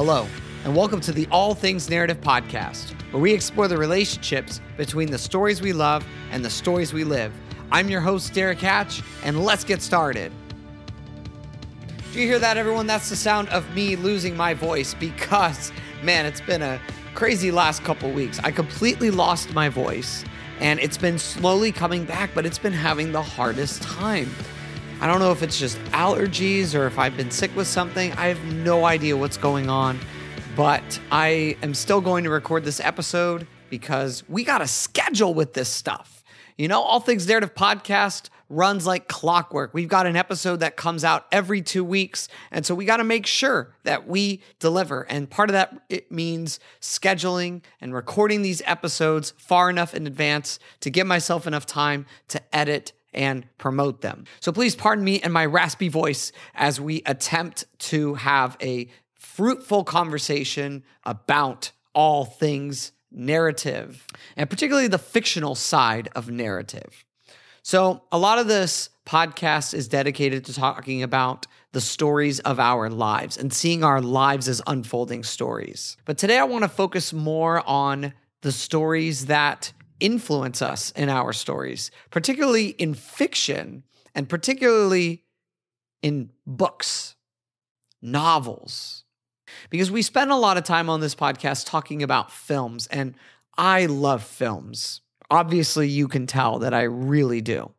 Hello, and welcome to the All Things Narrative Podcast, where we explore the relationships between the stories we love and the stories we live. I'm your host, Derrick Hatch, and let's get started. Do you hear that, everyone? That's the sound of me losing my voice because, man, it's been a crazy last couple weeks. I completely lost my voice, and it's been slowly coming back, but it's been having the hardest time. I don't know if it's just allergies or if I've been sick with something. I have no idea what's going on, but I am still going to record this episode because we got a schedule with this stuff. You know, All Things Narrative podcast runs like clockwork. We've got an episode that comes out every two weeks. And so we got to make sure that we deliver. And part of that, it means scheduling and recording these episodes far enough in advance to give myself enough time to edit and promote them. So please pardon me and my raspy voice as we attempt to have a fruitful conversation about all things narrative, and particularly the fictional side of narrative. So, a lot of this podcast is dedicated to talking about the stories of our lives and seeing our lives as unfolding stories. But today I want to focus more on the stories that influence us in our stories, particularly in fiction and particularly in books, novels. Because we spend a lot of time on this podcast talking about films, and I love films. Obviously, you can tell that I really do.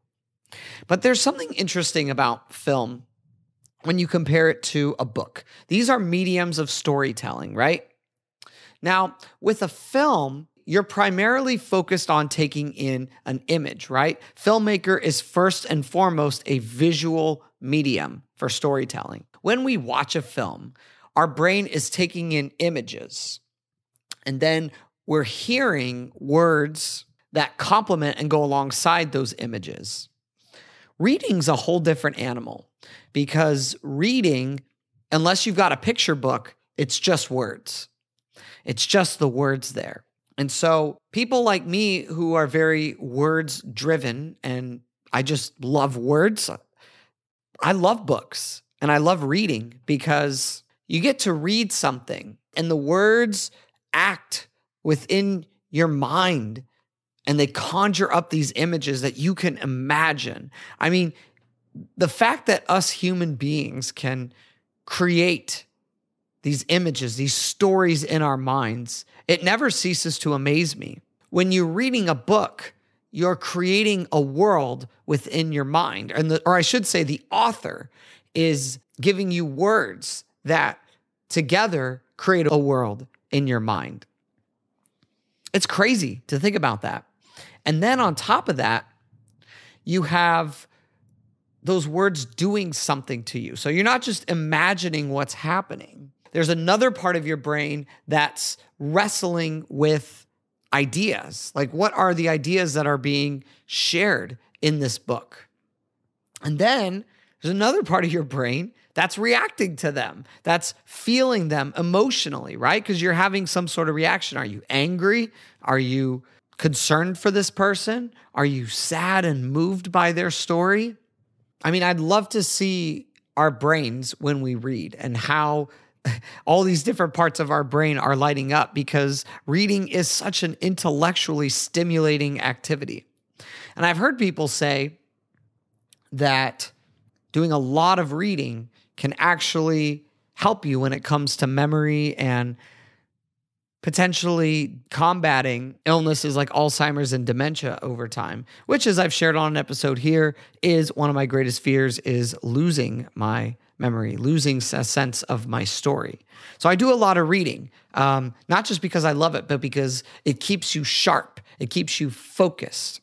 But there's something interesting about film when you compare it to a book. These are mediums of storytelling, right? Now, with a film, you're primarily focused on taking in an image, right? Filmmaker is first and foremost a visual medium for storytelling. When we watch a film, our brain is taking in images and then we're hearing words that complement and go alongside those images. Reading's a whole different animal because reading, unless you've got a picture book, it's just words. It's just the words there. And so, people like me who are very words driven and I just love words, I love books and I love reading because you get to read something and the words act within your mind and they conjure up these images that you can imagine. I mean, the fact that us human beings can create these images, these stories in our minds, it never ceases to amaze me. When you're reading a book, you're creating a world within your mind. And the, or I should say the author is giving you words that together create a world in your mind. It's crazy to think about that. And then on top of that, you have those words doing something to you. So you're not just imagining what's happening, there's another part of your brain that's wrestling with ideas. Like, what are the ideas that are being shared in this book? And then there's another part of your brain that's reacting to them, that's feeling them emotionally, right? Because you're having some sort of reaction. Are you angry? Are you concerned for this person? Are you sad and moved by their story? I mean, I'd love to see our brains when we read and how all these different parts of our brain are lighting up because reading is such an intellectually stimulating activity. And I've heard people say that doing a lot of reading can actually help you when it comes to memory and potentially combating illnesses like Alzheimer's and dementia over time, which as I've shared on an episode here is one of my greatest fears is losing my memory, losing a sense of my story. So I do a lot of reading, um, not just because I love it, but because it keeps you sharp, it keeps you focused.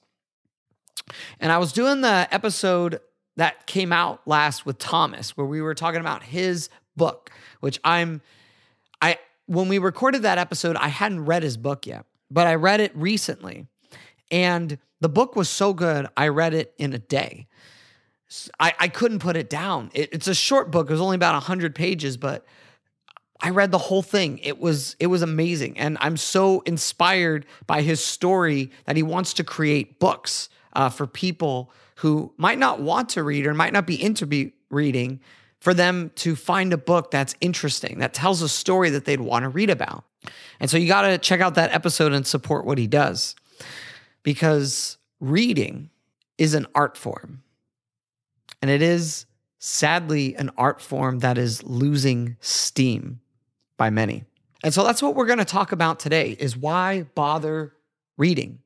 And I was doing the episode that came out last with Thomas, where we were talking about his book, which I'm, I, when we recorded that episode, I hadn't read his book yet, but I read it recently. And the book was so good, I read it in a day. I, I couldn't put it down. It, it's a short book. It was only about 100 pages, but I read the whole thing. It was it was amazing, and I'm so inspired by his story that he wants to create books uh, for people who might not want to read or might not be into be reading, for them to find a book that's interesting, that tells a story that they'd want to read about. And so you got to check out that episode and support what he does because reading is an art form. And it is sadly an art form that is losing steam by many. And so that's what we're going to talk about today is why bother reading?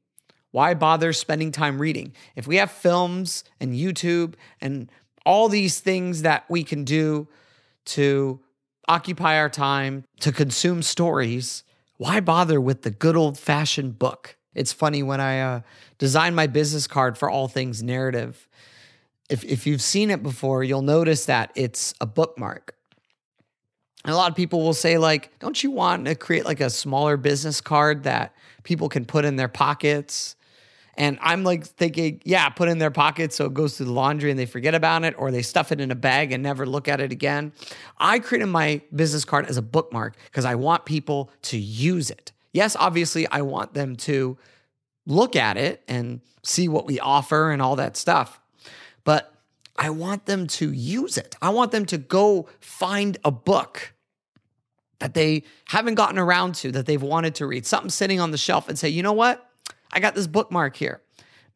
Why bother spending time reading? If we have films and YouTube and all these things that we can do to occupy our time, to consume stories, why bother with the good old fashioned book? It's funny when I uh, designed my business card for all things narrative. If, if you've seen it before, you'll notice that it's a bookmark. And a lot of people will say, like, don't you want to create like a smaller business card that people can put in their pockets? And I'm like thinking, yeah, put in their pockets so it goes through the laundry and they forget about it, or they stuff it in a bag and never look at it again. I created my business card as a bookmark because I want people to use it. Yes, obviously, I want them to look at it and see what we offer and all that stuff. But I want them to use it. I want them to go find a book that they haven't gotten around to, that they've wanted to read, something sitting on the shelf and say, you know what? I got this bookmark here.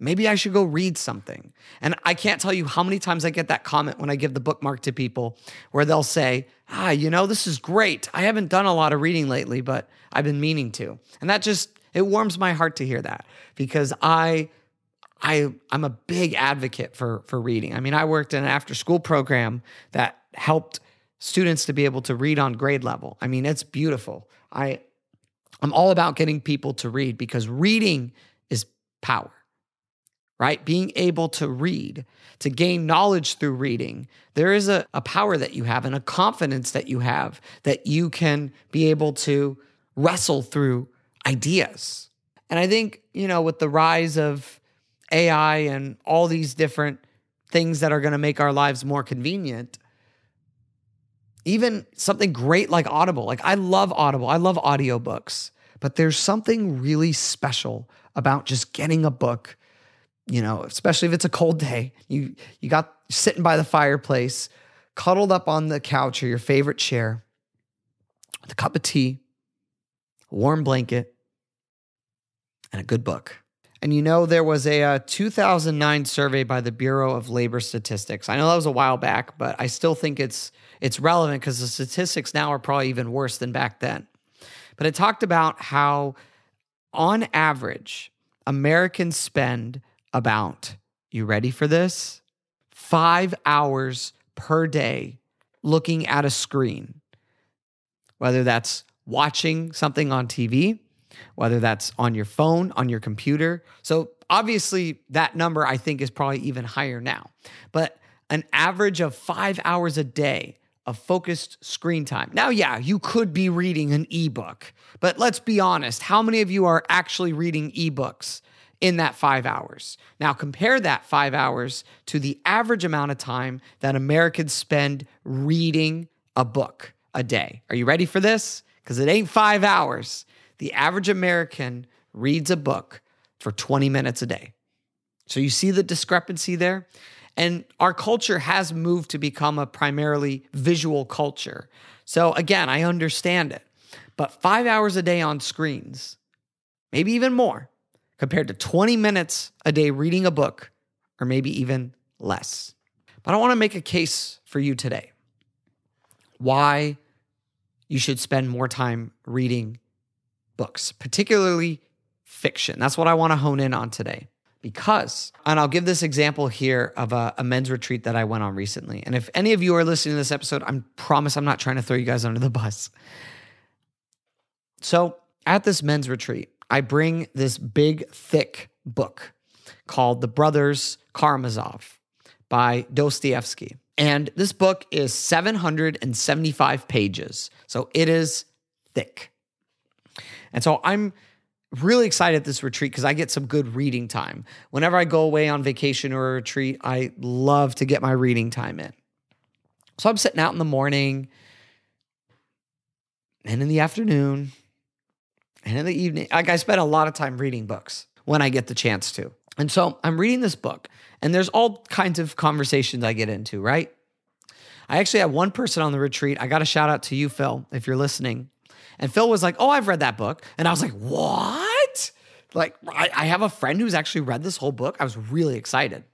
Maybe I should go read something. And I can't tell you how many times I get that comment when I give the bookmark to people where they'll say, ah, you know, this is great. I haven't done a lot of reading lately, but I've been meaning to. And that just, it warms my heart to hear that because I I I'm a big advocate for for reading. I mean, I worked in an after school program that helped students to be able to read on grade level. I mean, it's beautiful. I I'm all about getting people to read because reading is power. Right? Being able to read, to gain knowledge through reading, there is a, a power that you have and a confidence that you have that you can be able to wrestle through ideas. And I think, you know, with the rise of AI and all these different things that are going to make our lives more convenient. Even something great like Audible. Like I love Audible. I love audiobooks. But there's something really special about just getting a book, you know, especially if it's a cold day. You you got sitting by the fireplace, cuddled up on the couch or your favorite chair with a cup of tea, warm blanket, and a good book. And you know, there was a, a uh, 2009 survey by the Bureau of Labor Statistics. I know that was a while back, but I still think it's it's relevant because the statistics now are probably even worse than back then. But it talked about how, on average, Americans spend about, you ready for this? Five hours per day looking at a screen, whether that's watching something on TV, whether that's on your phone, on your computer. So obviously, that number I think is probably even higher now. But an average of five hours a day of focused screen time. Now, yeah, you could be reading an ebook, but let's be honest. How many of you are actually reading ebooks in that five hours? Now, compare that five hours to the average amount of time that Americans spend reading a book a day. Are you ready for this? Because it ain't five hours the average American reads a book for 20 minutes a day. So you see the discrepancy there? And our culture has moved to become a primarily visual culture. So again, I understand it. But five hours a day on screens, maybe even more, compared to 20 minutes a day reading a book, or maybe even less. But I want to make a case for you today why you should spend more time reading books, particularly fiction. That's what I want to hone in on today. Because, and I'll give this example here of a, a, men's retreat that I went on recently. And if any of you are listening to this episode, I promise I'm not trying to throw you guys under the bus. So, at this men's retreat, I bring this big, thick book called The Brothers Karamazov by Dostoevsky. And this book is 775 pages. So it is thick. And so I'm really excited at this retreat because I get some good reading time. Whenever I go away on vacation or a retreat, I love to get my reading time in. So I'm sitting out in the morning and in the afternoon and in the evening. Like I spend a lot of time reading books when I get the chance to. And so I'm reading this book, and there's all kinds of conversations I get into, right? I actually had one person on the retreat. I got a shout out to you, Phil, if you're listening. And Phil was like, Oh, I've read that book. And I was like, What? Like, I, I have a friend who's actually read this whole book. I was really excited.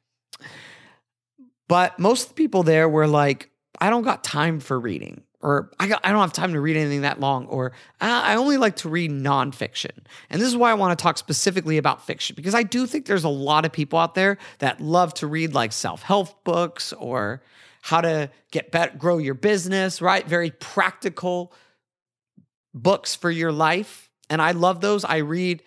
But most of the people there were like, I don't got time for reading, or I, got, I don't have time to read anything that long, or I only like to read nonfiction. And this is why I want to talk specifically about fiction, because I do think there's a lot of people out there that love to read like self help books or how to get better, grow your business, right? Very practical books for your life. And I love those. I read,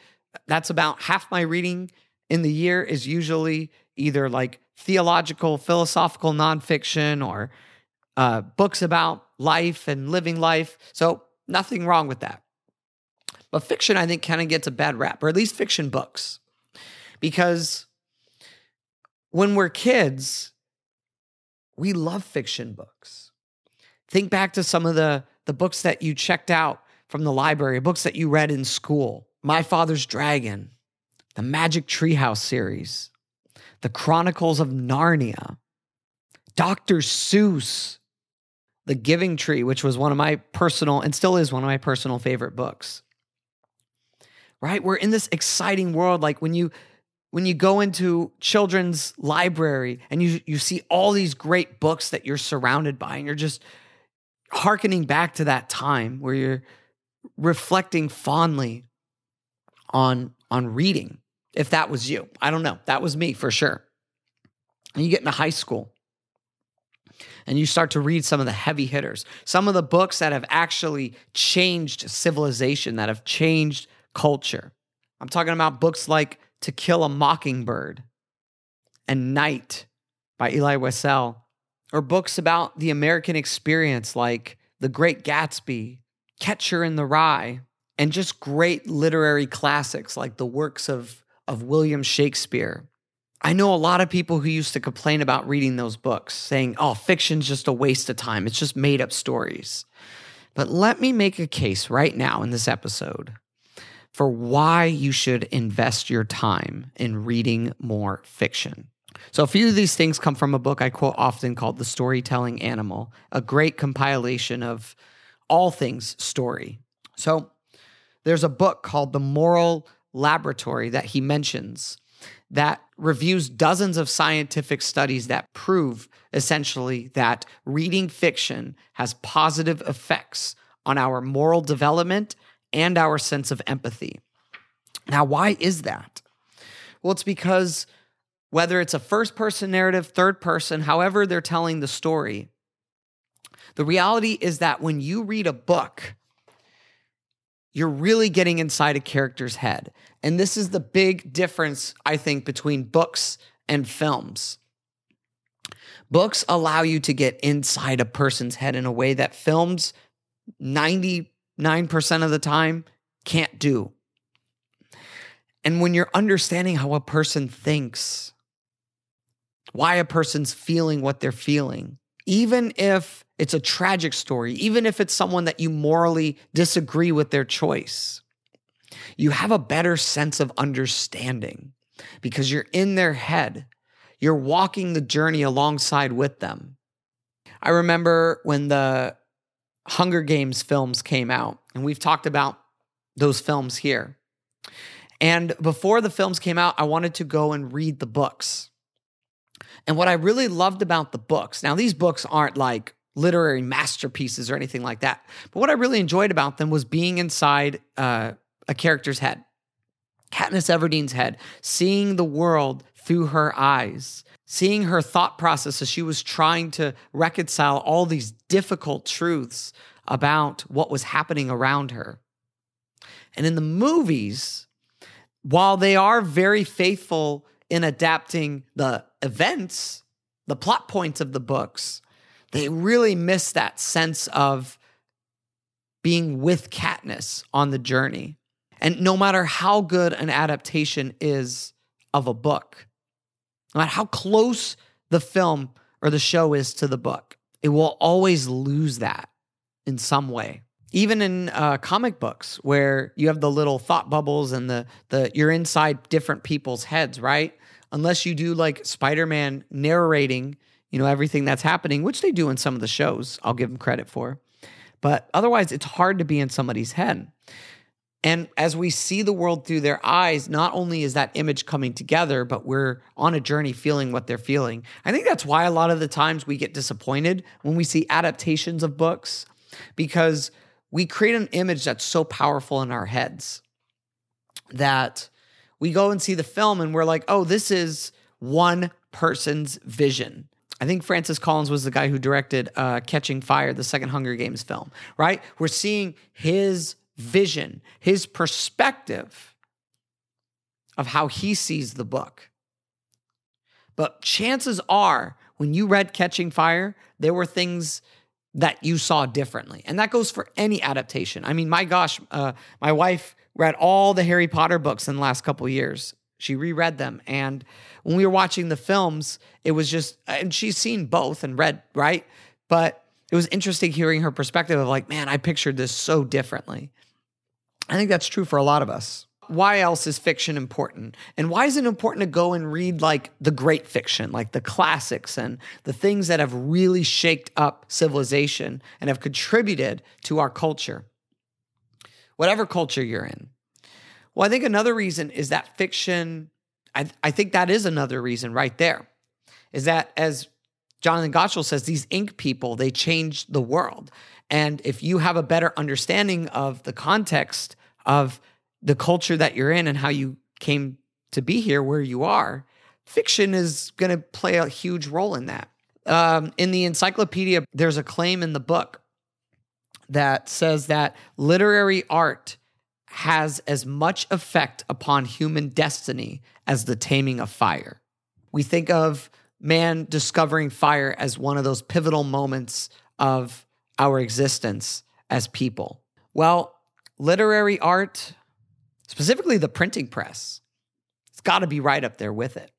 that's about half my reading in the year is usually either like theological, philosophical nonfiction or uh, books about life and living life. So nothing wrong with that. But fiction, I think, kind of gets a bad rap, or at least fiction books. Because when we're kids, we love fiction books. Think back to some of the, the books that you checked out from the library, books that you read in school. My Father's Dragon, the Magic Treehouse series, The Chronicles of Narnia, Dr. Seuss, The Giving Tree, which was one of my personal and still is one of my personal favorite books. Right? We're in this exciting world. Like when you when you go into children's library and you you see all these great books that you're surrounded by and you're just hearkening back to that time where you're reflecting fondly on on reading if that was you. I don't know. That was me for sure. And you get into high school and you start to read some of the heavy hitters some of the books that have actually changed civilization that have changed culture. I'm talking about books like to Kill a Mockingbird and Night by Elie Wiesel, or books about the American experience like The Great Gatsby, Catcher in the Rye, and just great literary classics like the works of, of William Shakespeare. I know a lot of people who used to complain about reading those books, saying, oh, fiction's just a waste of time. It's just made up stories. But let me make a case right now in this episode for why you should invest your time in reading more fiction. So, a few of these things come from a book I quote often called The Storytelling Animal, a great compilation of all things story. So, there's a book called The Moral Laboratory that he mentions that reviews dozens of scientific studies that prove essentially that reading fiction has positive effects on our moral development and our sense of empathy. Now, why is that? Well, it's because whether it's a first person narrative, third person, however they're telling the story, the reality is that when you read a book, you're really getting inside a character's head. And this is the big difference, I think, between books and films. Books allow you to get inside a person's head in a way that films 90 9% of the time can't do. And when you're understanding how a person thinks, why a person's feeling what they're feeling, even if it's a tragic story, even if it's someone that you morally disagree with their choice, you have a better sense of understanding because you're in their head. You're walking the journey alongside with them. I remember when the Hunger Games films came out, and we've talked about those films here. And before the films came out, I wanted to go and read the books. And what I really loved about the books, now these books aren't like literary masterpieces or anything like that, but what I really enjoyed about them was being inside uh, a character's head, Katniss Everdeen's head, seeing the world through her eyes, seeing her thought process as she was trying to reconcile all these difficult truths about what was happening around her. And in the movies, while they are very faithful in adapting the events, the plot points of the books, they really miss that sense of being with Katniss on the journey. And no matter how good an adaptation is of a book, no matter how close the film or the show is to the book, it will always lose that in some way. Even in uh, comic books, where you have the little thought bubbles and the the you're inside different people's heads, right? Unless you do like Spider Man narrating, you know, everything that's happening, which they do in some of the shows. I'll give them credit for. But otherwise, it's hard to be in somebody's head. And as we see the world through their eyes, not only is that image coming together, but we're on a journey feeling what they're feeling. I think that's why a lot of the times we get disappointed when we see adaptations of books, because we create an image that's so powerful in our heads that we go and see the film and we're like, oh, this is one person's vision. I think Francis Collins was the guy who directed uh, Catching Fire, the second Hunger Games film, right? We're seeing his vision, his perspective of how he sees the book. But chances are, when you read Catching Fire, there were things that you saw differently. And that goes for any adaptation. I mean, my gosh, uh, my wife read all the Harry Potter books in the last couple years. She reread them. And when we were watching the films, it was just, and she's seen both and read, right? But it was interesting hearing her perspective of like, man, I pictured this so differently. I think that's true for a lot of us. Why else is fiction important? And why is it important to go and read like the great fiction, like the classics and the things that have really shaked up civilization and have contributed to our culture? Whatever culture you're in. Well, I think another reason is that fiction, I, I think that is another reason right there, is that as Jonathan Gottschall says, these ink people, they change the world. And if you have a better understanding of the context of the culture that you're in and how you came to be here where you are, fiction is going to play a huge role in that. Um, in the encyclopedia, there's a claim in the book that says that literary art has as much effect upon human destiny as the taming of fire. We think of man discovering fire as one of those pivotal moments of our existence as people? Well, literary art, specifically the printing press, it's got to be right up there with it.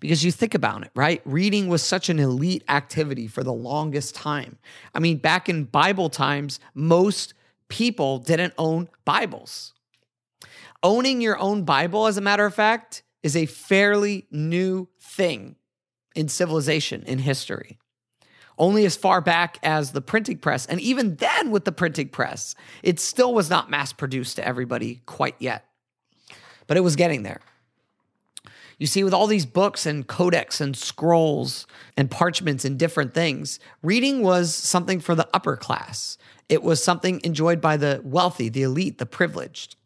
Because you think about it, right? Reading was such an elite activity for the longest time. I mean, back in Bible times, most people didn't own Bibles. Owning your own Bible, as a matter of fact, is a fairly new thing in civilization, in history only as far back as the printing press. And even then, with the printing press, it still was not mass produced to everybody quite yet. But it was getting there. You see, with all these books and codex and scrolls and parchments and different things, reading was something for the upper class. It was something enjoyed by the wealthy, the elite, the privileged.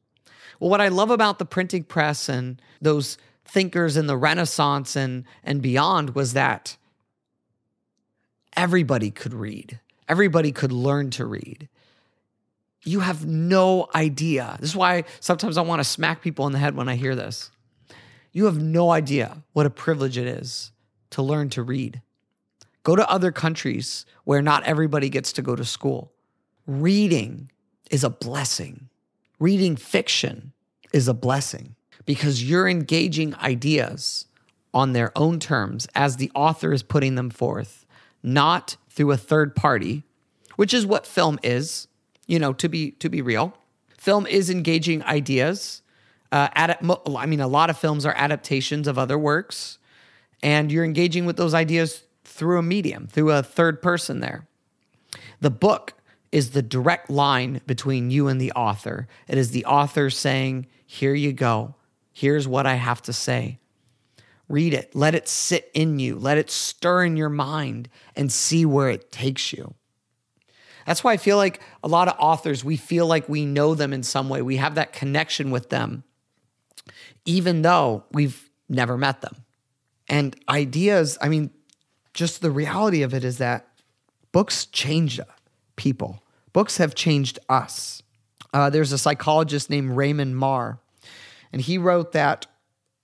Well, what I love about the printing press and those thinkers in the Renaissance and, and beyond was that everybody could read, everybody could learn to read. You have no idea. This is why sometimes I want to smack people in the head when I hear this. You have no idea what a privilege it is to learn to read. Go to other countries where not everybody gets to go to school. Reading is a blessing. Reading fiction is a blessing because you're engaging ideas on their own terms as the author is putting them forth not through a third party, which is what film is, you know, to be to be real. Film is engaging ideas. Uh, I mean, a lot of films are adaptations of other works, and you're engaging with those ideas through a medium, through a third person there. The book is the direct line between you and the author. It is the author saying, Here you go. Here's what I have to say. Read it, let it sit in you, let it stir in your mind and see where it takes you. That's why I feel like a lot of authors, we feel like we know them in some way. We have that connection with them, even though we've never met them. And ideas, I mean, just the reality of it is that books change people, books have changed us. Uh, there's a psychologist named Raymond Mar, and he wrote that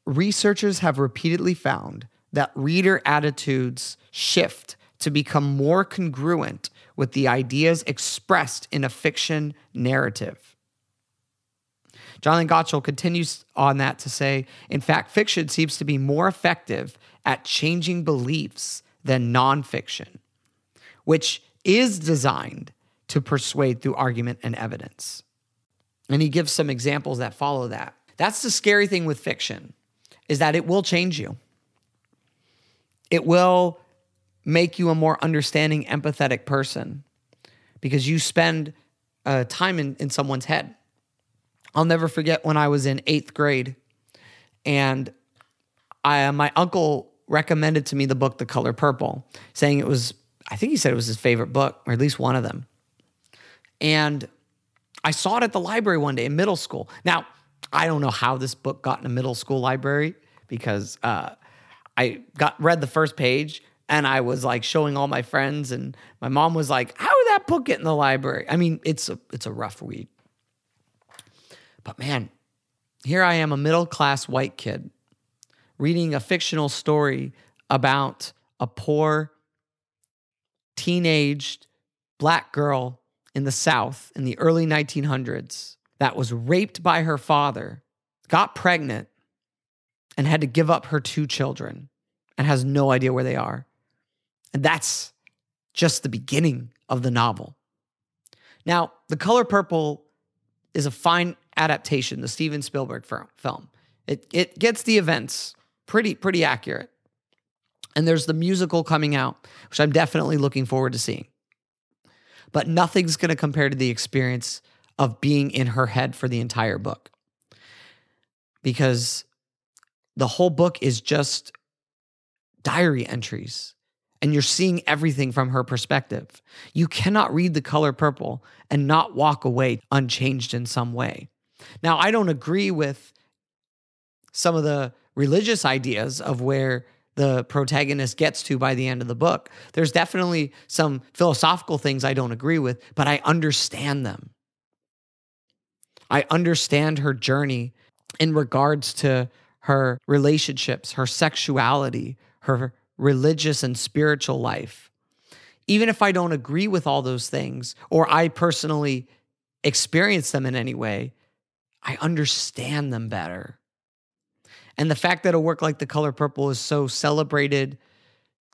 researchers have repeatedly found that reader attitudes shift to become more congruent with the ideas expressed in a fiction narrative. Jonathan Gottschall continues on that to say, in fact, fiction seems to be more effective at changing beliefs than nonfiction, which is designed to persuade through argument and evidence. And he gives some examples that follow that. That's the scary thing with fiction is that it will change you. It will make you a more understanding, empathetic person because you spend uh, time in, in someone's head. I'll never forget when I was in eighth grade and I, my uncle recommended to me the book The Color Purple, saying it was, I think he said it was his favorite book, or at least one of them. And I saw it at the library one day in middle school. Now, I don't know how this book got in a middle school library because uh, I got read the first page and I was like showing all my friends, and my mom was like, "How did that book get in the library?" I mean, it's a it's a rough read, but man, here I am, a middle class white kid, reading a fictional story about a poor, teenaged black girl in the South in the early 1900s that was raped by her father, got pregnant, and had to give up her two children and has no idea where they are. And that's just the beginning of the novel. Now, The Color Purple is a fine adaptation, the Steven Spielberg film. It, it gets the events pretty, pretty accurate. And there's the musical coming out, which I'm definitely looking forward to seeing. But nothing's going to compare to the experience of being in her head for the entire book. Because the whole book is just diary entries and you're seeing everything from her perspective. You cannot read the color purple and not walk away unchanged in some way. Now, I don't agree with some of the religious ideas of where the protagonist gets to by the end of the book. There's definitely some philosophical things I don't agree with, but I understand them. I understand her journey in regards to her relationships, her sexuality, her religious and spiritual life. Even if I don't agree with all those things or I personally experience them in any way, I understand them better. And the fact that a work like The Color Purple is so celebrated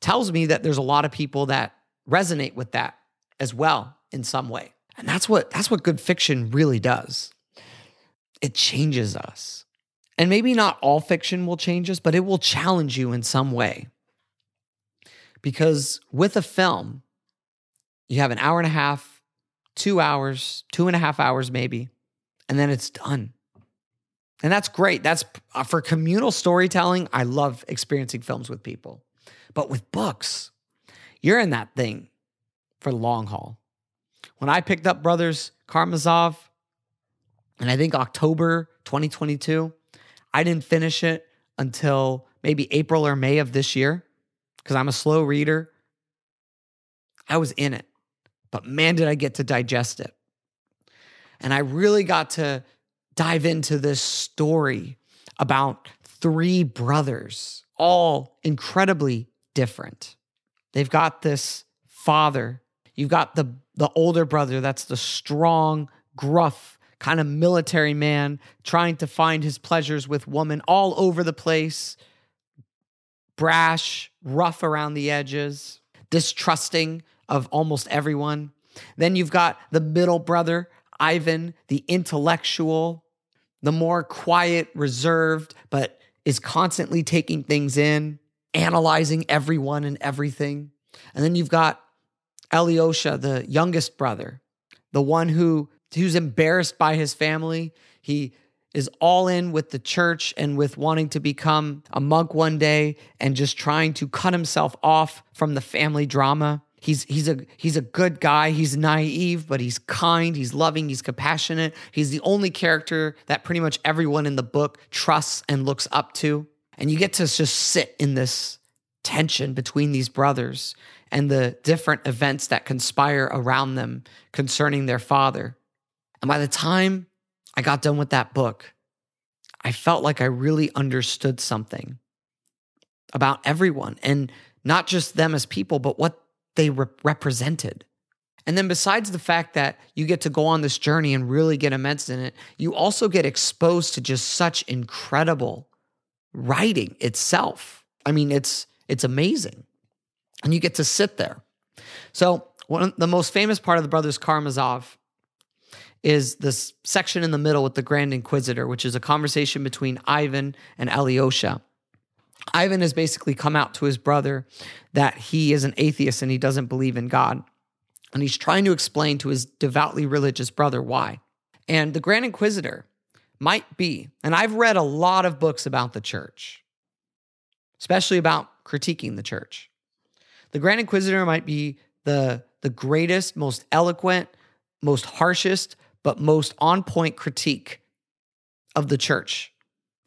tells me that there's a lot of people that resonate with that as well in some way. And that's what that's what good fiction really does. It changes us. And maybe not all fiction will change us, but it will challenge you in some way. Because with a film, you have an hour and a half, two hours, two and a half hours maybe, and then it's done. And that's great. That's uh, for communal storytelling. I love experiencing films with people. But with books, you're in that thing for the long haul. When I picked up Brothers Karamazov, and I think October 2022, I didn't finish it until maybe April or May of this year because I'm a slow reader. I was in it, but man, did I get to digest it. And I really got to dive into this story about three brothers, all incredibly different. They've got this father. You've got the, the older brother that's the strong, gruff, kind of military man trying to find his pleasures with woman all over the place, brash, rough around the edges, distrusting of almost everyone. Then you've got the middle brother, Ivan, the intellectual, the more quiet, reserved, but is constantly taking things in, analyzing everyone and everything. And then you've got Alyosha, the youngest brother, the one who who's embarrassed by his family. He is all in with the church and with wanting to become a monk one day and just trying to cut himself off from the family drama. He's he's a he's a good guy. He's naive, but he's kind, he's loving, he's compassionate. He's the only character that pretty much everyone in the book trusts and looks up to. And you get to just sit in this tension between these brothers and the different events that conspire around them concerning their father. And by the time I got done with that book, I felt like I really understood something about everyone and not just them as people, but what they re- represented. And then, besides the fact that you get to go on this journey and really get immersed in it, you also get exposed to just such incredible writing itself. I mean, it's it's amazing, and you get to sit there. So, one the most famous part of the Brothers Karamazov is this section in the middle with the Grand Inquisitor, which is a conversation between Ivan and Alyosha. Ivan has basically come out to his brother that he is an atheist and he doesn't believe in God. And he's trying to explain to his devoutly religious brother why. And the Grand Inquisitor might be, and I've read a lot of books about the church, especially about critiquing the church. The Grand Inquisitor might be the, the greatest, most eloquent, most harshest, but most on point critique of the church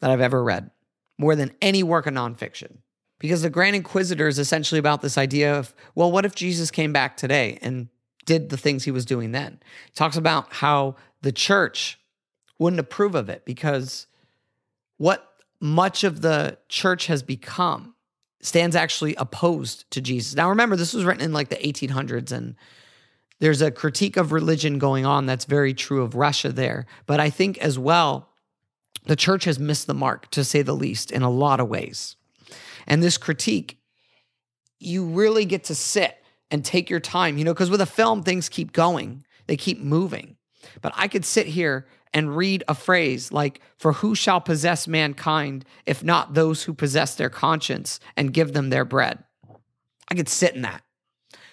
that I've ever read, more than any work of nonfiction. Because the Grand Inquisitor is essentially about this idea of, well, what if Jesus came back today and did the things he was doing then? He talks about how the church wouldn't approve of it because what much of the church has become stands actually opposed to Jesus. Now, remember, this was written in like the 1800s, and there's a critique of religion going on that's very true of Russia there. But I think as well, the church has missed the mark, to say the least, in a lot of ways. And this critique, you really get to sit and take your time, you know, because with a film, things keep going, they keep moving. But I could sit here and read a phrase like, For who shall possess mankind if not those who possess their conscience and give them their bread? I could sit in that,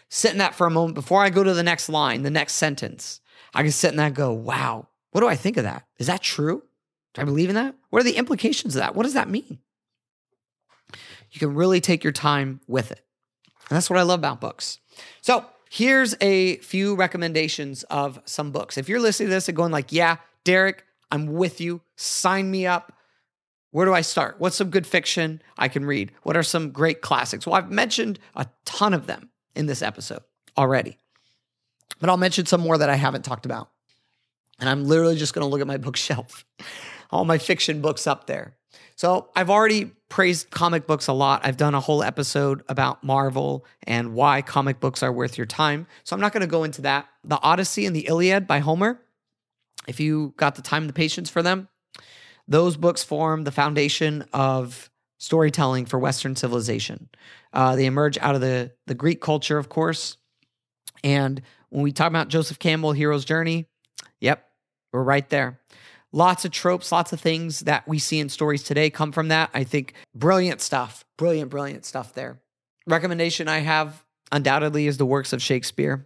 sit in that for a moment before I go to the next line, the next sentence. I could sit in that and go, Wow, what do I think of that? Is that true? Do I believe in that? What are the implications of that? What does that mean? You can really take your time with it. And that's what I love about books. So here's a few recommendations of some books. If you're listening to this and going like, yeah, Derrick, I'm with you. Sign me up. Where do I start? What's some good fiction I can read? What are some great classics? Well, I've mentioned a ton of them in this episode already, but I'll mention some more that I haven't talked about. And I'm literally just going to look at my bookshelf, all my fiction books up there. So I've already praised comic books a lot. I've done a whole episode about Marvel and why comic books are worth your time. So I'm not going to go into that. The Odyssey and the Iliad by Homer, if you got the time and the patience for them, those books form the foundation of storytelling for Western civilization. Uh, they emerge out of the, the Greek culture, of course. And when we talk about Joseph Campbell, Hero's Journey, yep, we're right there. Lots of tropes, lots of things that we see in stories today come from that. I think brilliant stuff, brilliant, brilliant stuff there. Recommendation I have undoubtedly is the works of Shakespeare,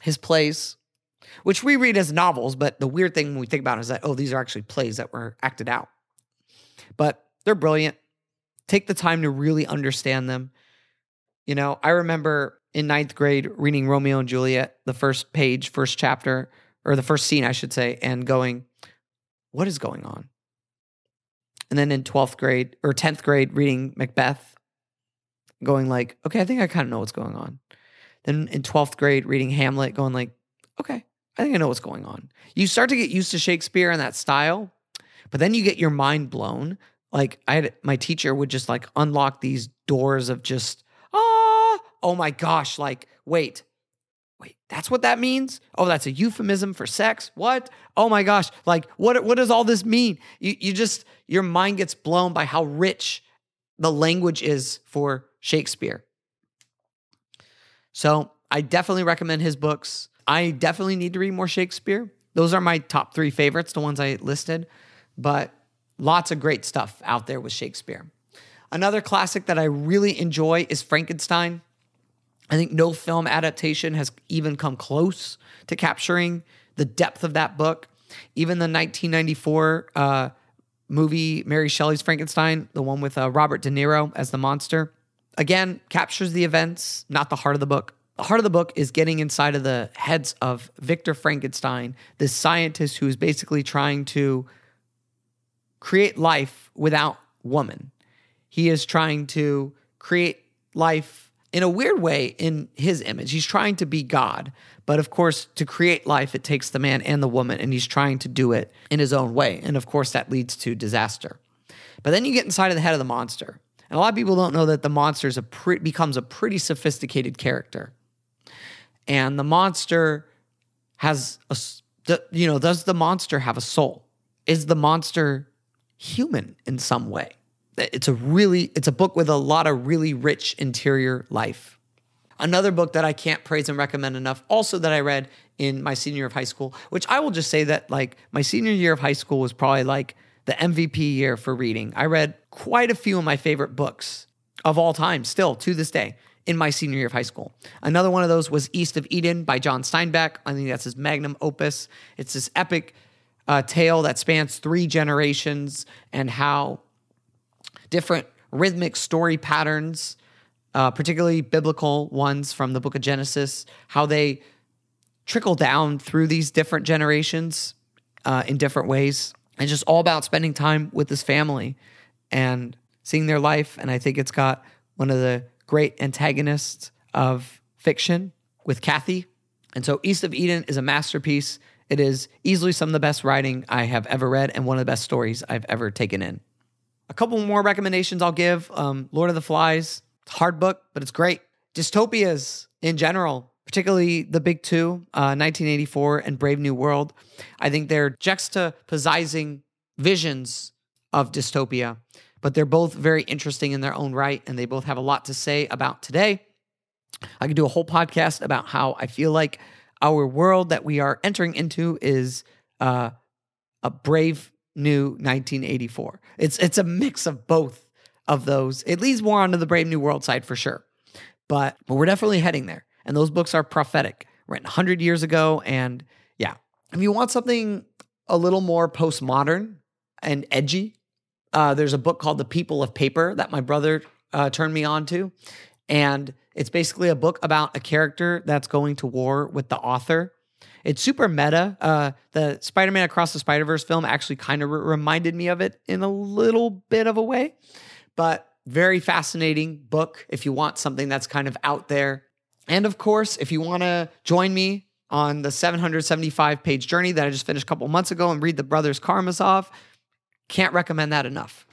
his plays, which we read as novels, but the weird thing when we think about it is that, oh, these are actually plays that were acted out. But they're brilliant. Take the time to really understand them. You know, I remember in ninth grade reading Romeo and Juliet, the first page, first chapter, or the first scene, I should say, and going, what is going on? And then in 12th grade or 10th grade, reading Macbeth, going like, okay, I think I kind of know what's going on. Then in 12th grade, reading Hamlet, going like, okay, I think I know what's going on. You start to get used to Shakespeare and that style, but then you get your mind blown. Like I had my teacher would just like unlock these doors of just, ah, oh my gosh, like, wait, wait, that's what that means? Oh, that's a euphemism for sex? What? Oh my gosh, like what what does all this mean? You you just your mind gets blown by how rich the language is for Shakespeare. So, I definitely recommend his books. I definitely need to read more Shakespeare. Those are my top 3 favorites, the ones I listed, but lots of great stuff out there with Shakespeare. Another classic that I really enjoy is Frankenstein. I think no film adaptation has even come close to capturing the depth of that book. Even the 1994 uh, movie Mary Shelley's Frankenstein, the one with uh, Robert De Niro as the monster, again captures the events, not the heart of the book. The heart of the book is getting inside of the heads of Victor Frankenstein, this scientist who is basically trying to create life without woman. He is trying to create life in a weird way in his image. He's trying to be God. But of course, to create life, it takes the man and the woman, and he's trying to do it in his own way. And of course, that leads to disaster. But then you get inside of the head of the monster. And a lot of people don't know that the monster a pre- becomes a pretty sophisticated character. And the monster has a, you know, does the monster have a soul? Is the monster human in some way? It's a really it's a book with a lot of really rich interior life another book that i can't praise and recommend enough also that i read in my senior year of high school which i will just say that like my senior year of high school was probably like the MVP year for reading. I read quite a few of my favorite books of all time, still to this day, in my senior year of high school. Another one of those was East of Eden by John Steinbeck. I think that's his magnum opus. It's this epic uh, tale that spans three generations and how different rhythmic story patterns, uh, particularly biblical ones from the book of Genesis, how they trickle down through these different generations uh, in different ways. And just all about spending time with this family and seeing their life. And I think it's got one of the great antagonists of fiction with Kathy. And so East of Eden is a masterpiece. It is easily some of the best writing I have ever read and one of the best stories I've ever taken in. A couple more recommendations I'll give um, Lord of the Flies, hard book, but it's great. Dystopias in general, particularly the big two, uh, 1984 and Brave New World. I think they're juxtaposing visions of dystopia, but they're both very interesting in their own right, and they both have a lot to say about today. I could do a whole podcast about how I feel like our world that we are entering into is uh, a brave new 1984. It's it's a mix of both of those. It leads more onto the brave new world side for sure, but but we're definitely heading there. And those books are prophetic, written 100 years ago. And yeah, if you want something a little more postmodern and edgy, uh, there's a book called The People of Paper that my brother uh, turned me on to. And it's basically a book about a character that's going to war with the author. It's super meta. Uh, the Spider Man Across the Spider Verse film actually kind of re- reminded me of it in a little bit of a way, but very fascinating book if you want something that's kind of out there. And of course, if you want to join me on the 775 page journey that I just finished a couple months ago and read the Brothers Karamazov, can't recommend that enough.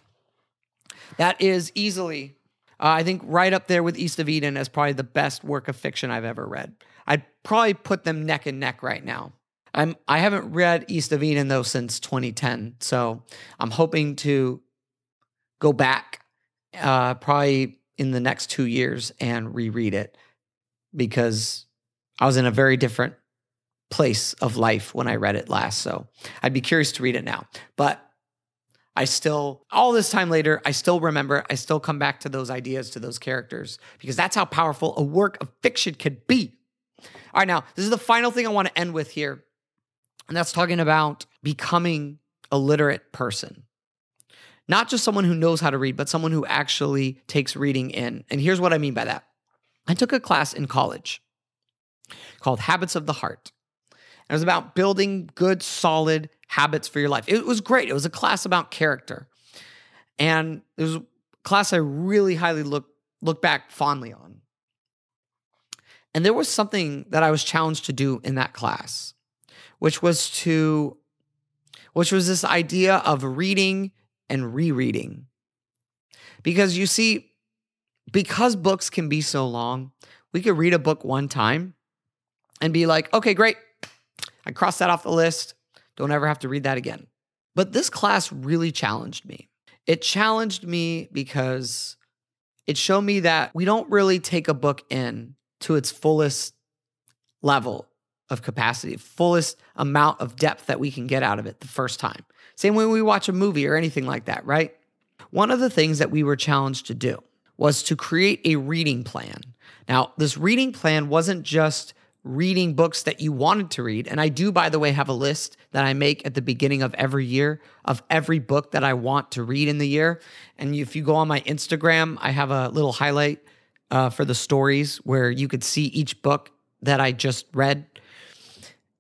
That is easily uh, I think right up there with East of Eden as probably the best work of fiction I've ever read. I'd probably put them neck and neck right now. I'm I haven't read East of Eden though since 2010, so I'm hoping to go back uh, probably in the next two years and reread it because I was in a very different place of life when I read it last. So I'd be curious to read it now. But I still, all this time later, I still remember, I still come back to those ideas, to those characters, because that's how powerful a work of fiction could be. All right, now, this is the final thing I want to end with here. And that's talking about becoming a literate person. Not just someone who knows how to read, but someone who actually takes reading in. And here's what I mean by that I took a class in college called Habits of the Heart. It was about building good, solid habits for your life. It was great. It was a class about character. And it was a class I really highly look look back fondly on. And there was something that I was challenged to do in that class, which was to which was this idea of reading and rereading. Because you see, because books can be so long, we could read a book one time and be like, okay, great, I crossed that off the list. Don't ever have to read that again. But this class really challenged me. It challenged me because it showed me that we don't really take a book in to its fullest level of capacity, fullest amount of depth that we can get out of it the first time. Same way we watch a movie or anything like that, right? One of the things that we were challenged to do was to create a reading plan. Now, this reading plan wasn't just reading books that you wanted to read. And I do, by the way, have a list that I make at the beginning of every year of every book that I want to read in the year. And if you go on my Instagram, I have a little highlight uh, for the stories where you could see each book that I just read.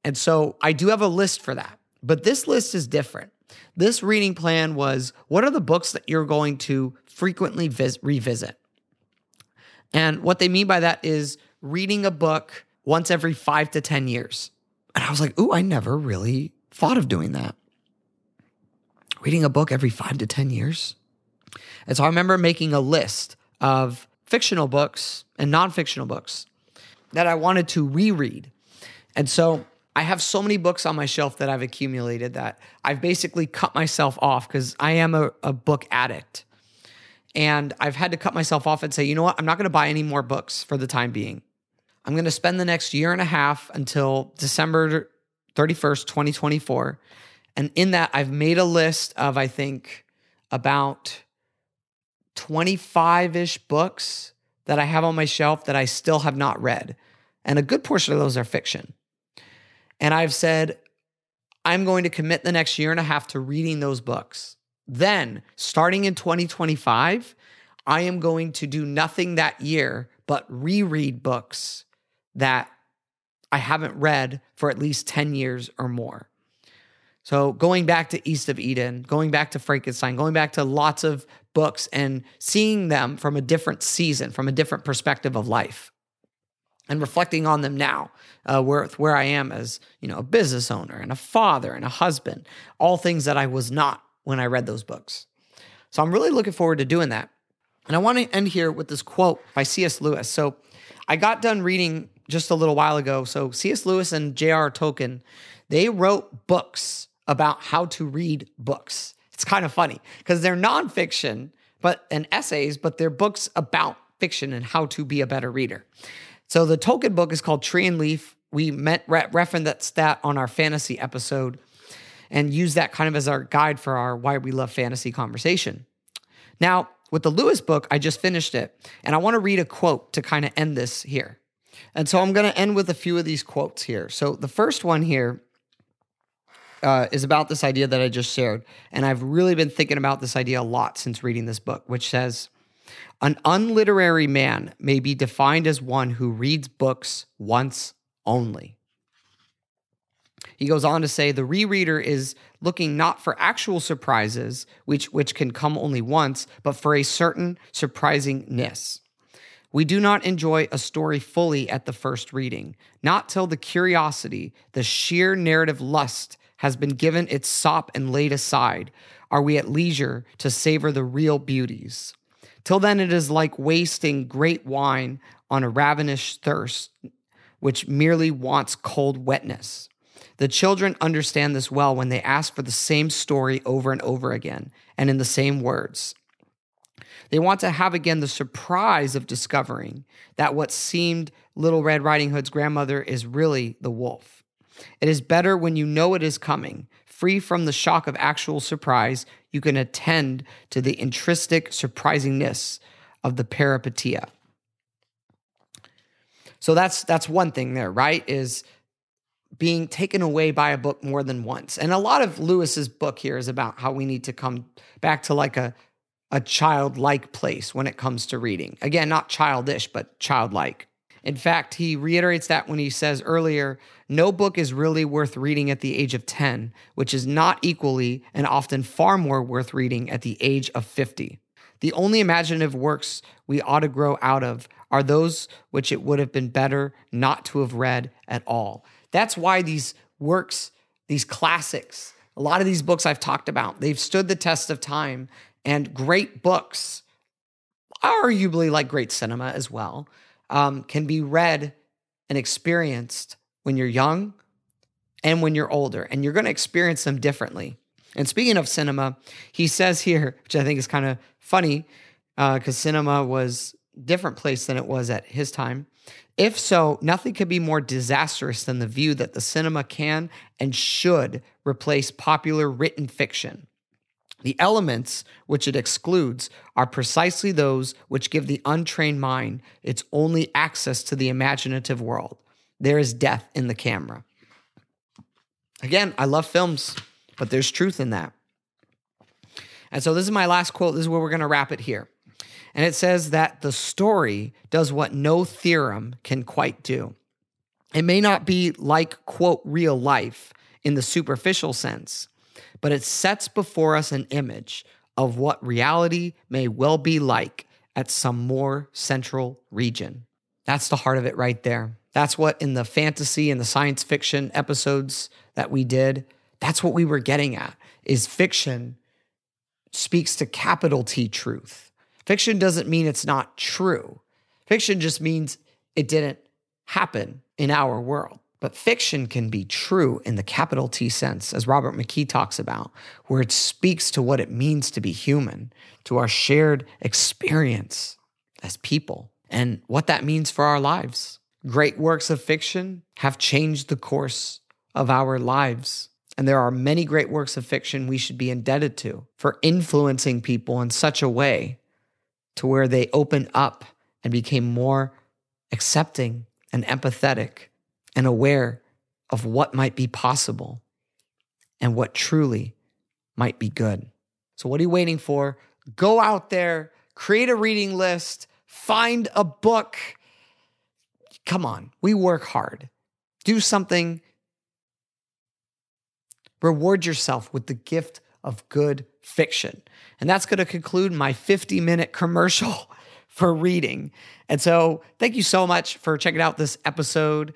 And so I do have a list for that. But this list is different. This reading plan was what are the books that you're going to frequently vis- revisit? And what they mean by that is reading a book once every five to 10 years. And I was like, ooh, I never really thought of doing that. Reading a book every five to 10 years. And so I remember making a list of fictional books and non fictional books that I wanted to reread. And so I have so many books on my shelf that I've accumulated that I've basically cut myself off because I am a, a book addict. And I've had to cut myself off and say, you know what? I'm not going to buy any more books for the time being. I'm going to spend the next year and a half until December 31st, 2024. And in that, I've made a list of, I think, about 25 ish books that I have on my shelf that I still have not read. And a good portion of those are fiction. And I've said, I'm going to commit the next year and a half to reading those books. Then, starting in 2025, I am going to do nothing that year but reread books that I haven't read for at least 10 years or more. So, going back to East of Eden, going back to Frankenstein, going back to lots of books and seeing them from a different season, from a different perspective of life, and reflecting on them now, uh, where, where I am as you know a business owner and a father and a husband, all things that I was not when I read those books. So, I'm really looking forward to doing that. And I want to end here with this quote by C.S. Lewis. So, I got done reading just a little while ago. So, C.S. Lewis and J.R. Tolkien, they wrote books about how to read books. It's kind of funny because they're nonfiction, but and essays, but they're books about fiction and how to be a better reader. So the Tolkien book is called Tree and Leaf. We met re- referenced that on our fantasy episode and use that kind of as our guide for our why we love fantasy conversation. Now, with the Lewis book, I just finished it, and I want to read a quote to kind of end this here. And so I'm going to end with a few of these quotes here. So the first one here uh, is about this idea that I just shared. And I've really been thinking about this idea a lot since reading this book, which says an unliterary man may be defined as one who reads books once only. He goes on to say the rereader is looking not for actual surprises, which, which can come only once, but for a certain surprisingness. We do not enjoy a story fully at the first reading, not till the curiosity, the sheer narrative lust has been given its sop and laid aside, are we at leisure to savor the real beauties. Till then, it is like wasting great wine on a ravenous thirst, which merely wants cold wetness. The children understand this well when they ask for the same story over and over again and in the same words. They want to have again the surprise of discovering that what seemed Little Red Riding Hood's grandmother is really the wolf. It is better when you know it is coming. Free from the shock of actual surprise, you can attend to the intrinsic surprisingness of the peripeteia. So that's that's one thing there, right? Is being taken away by a book more than once. And a lot of Lewis's book here is about how we need to come back to like a a childlike place when it comes to reading. Again, not childish, but childlike. In fact, he reiterates that when he says earlier, no book is really worth reading at the age of 10, which is not equally and often far more worth reading at the age of 50. The only imaginative works we ought to grow out of are those which it would have been better not to have read at all. That's why these works, these classics, a lot of these books I've talked about, they've stood the test of time and great books, arguably like great cinema as well um, can be read and experienced when you're young and when you're older, and you're going to experience them differently. And speaking of cinema, he says here, which I think is kind of funny, because uh, cinema was different place than it was at his time. If so, nothing could be more disastrous than the view that the cinema can and should replace popular written fiction. The elements which it excludes are precisely those which give the untrained mind its only access to the imaginative world. There is death in the camera. Again, I love films, but there's truth in that. And so this is my last quote. This is where we're going to wrap it here. And it says that the story does what no theorem can quite do. It may not be like, quote, real life in the superficial sense, but it sets before us an image of what reality may well be like at some more central region. That's the heart of it right there. That's what in the fantasy and the science fiction episodes that we did, that's what we were getting at. Is fiction speaks to capital T truth. Fiction doesn't mean it's not true. Fiction just means it didn't happen in our world. But fiction can be true in the capital T sense, as Robert McKee talks about, where it speaks to what it means to be human, to our shared experience as people, and what that means for our lives. Great works of fiction have changed the course of our lives And there are many great works of fiction we should be indebted to for influencing people in such a way to where they open up and became more accepting and empathetic and aware of what might be possible and what truly might be good. So, what are you waiting for? Go out there, create a reading list, find a book. Come on, we work hard. Do something. Reward yourself with the gift of good fiction. And that's going to conclude my 50 minute commercial for reading. And so, thank you so much for checking out this episode.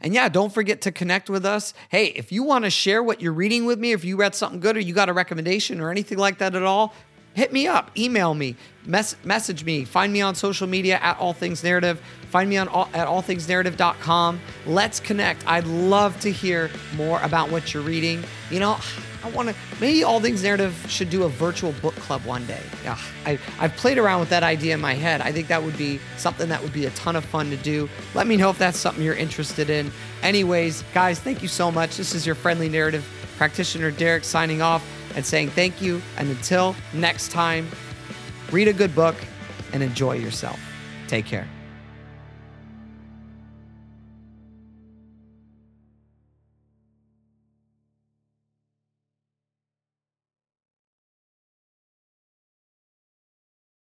And yeah, don't forget to connect with us. Hey, if you want to share what you're reading with me, if you read something good or you got a recommendation or anything like that at all, hit me up, email me, mess- message me, find me on social media at All Things Narrative, find me on all, at allthingsnarrative.com. Let's connect. I'd love to hear more about what you're reading. You know, I want to maybe All Things Narrative should do a virtual book club one day. Yeah, I, I've played around with that idea in my head. I think that would be something that would be a ton of fun to do. Let me know if that's something you're interested in. Anyways, guys, thank you so much. This is your friendly narrative practitioner, Derrick, signing off and saying thank you. And until next time, read a good book and enjoy yourself. Take care.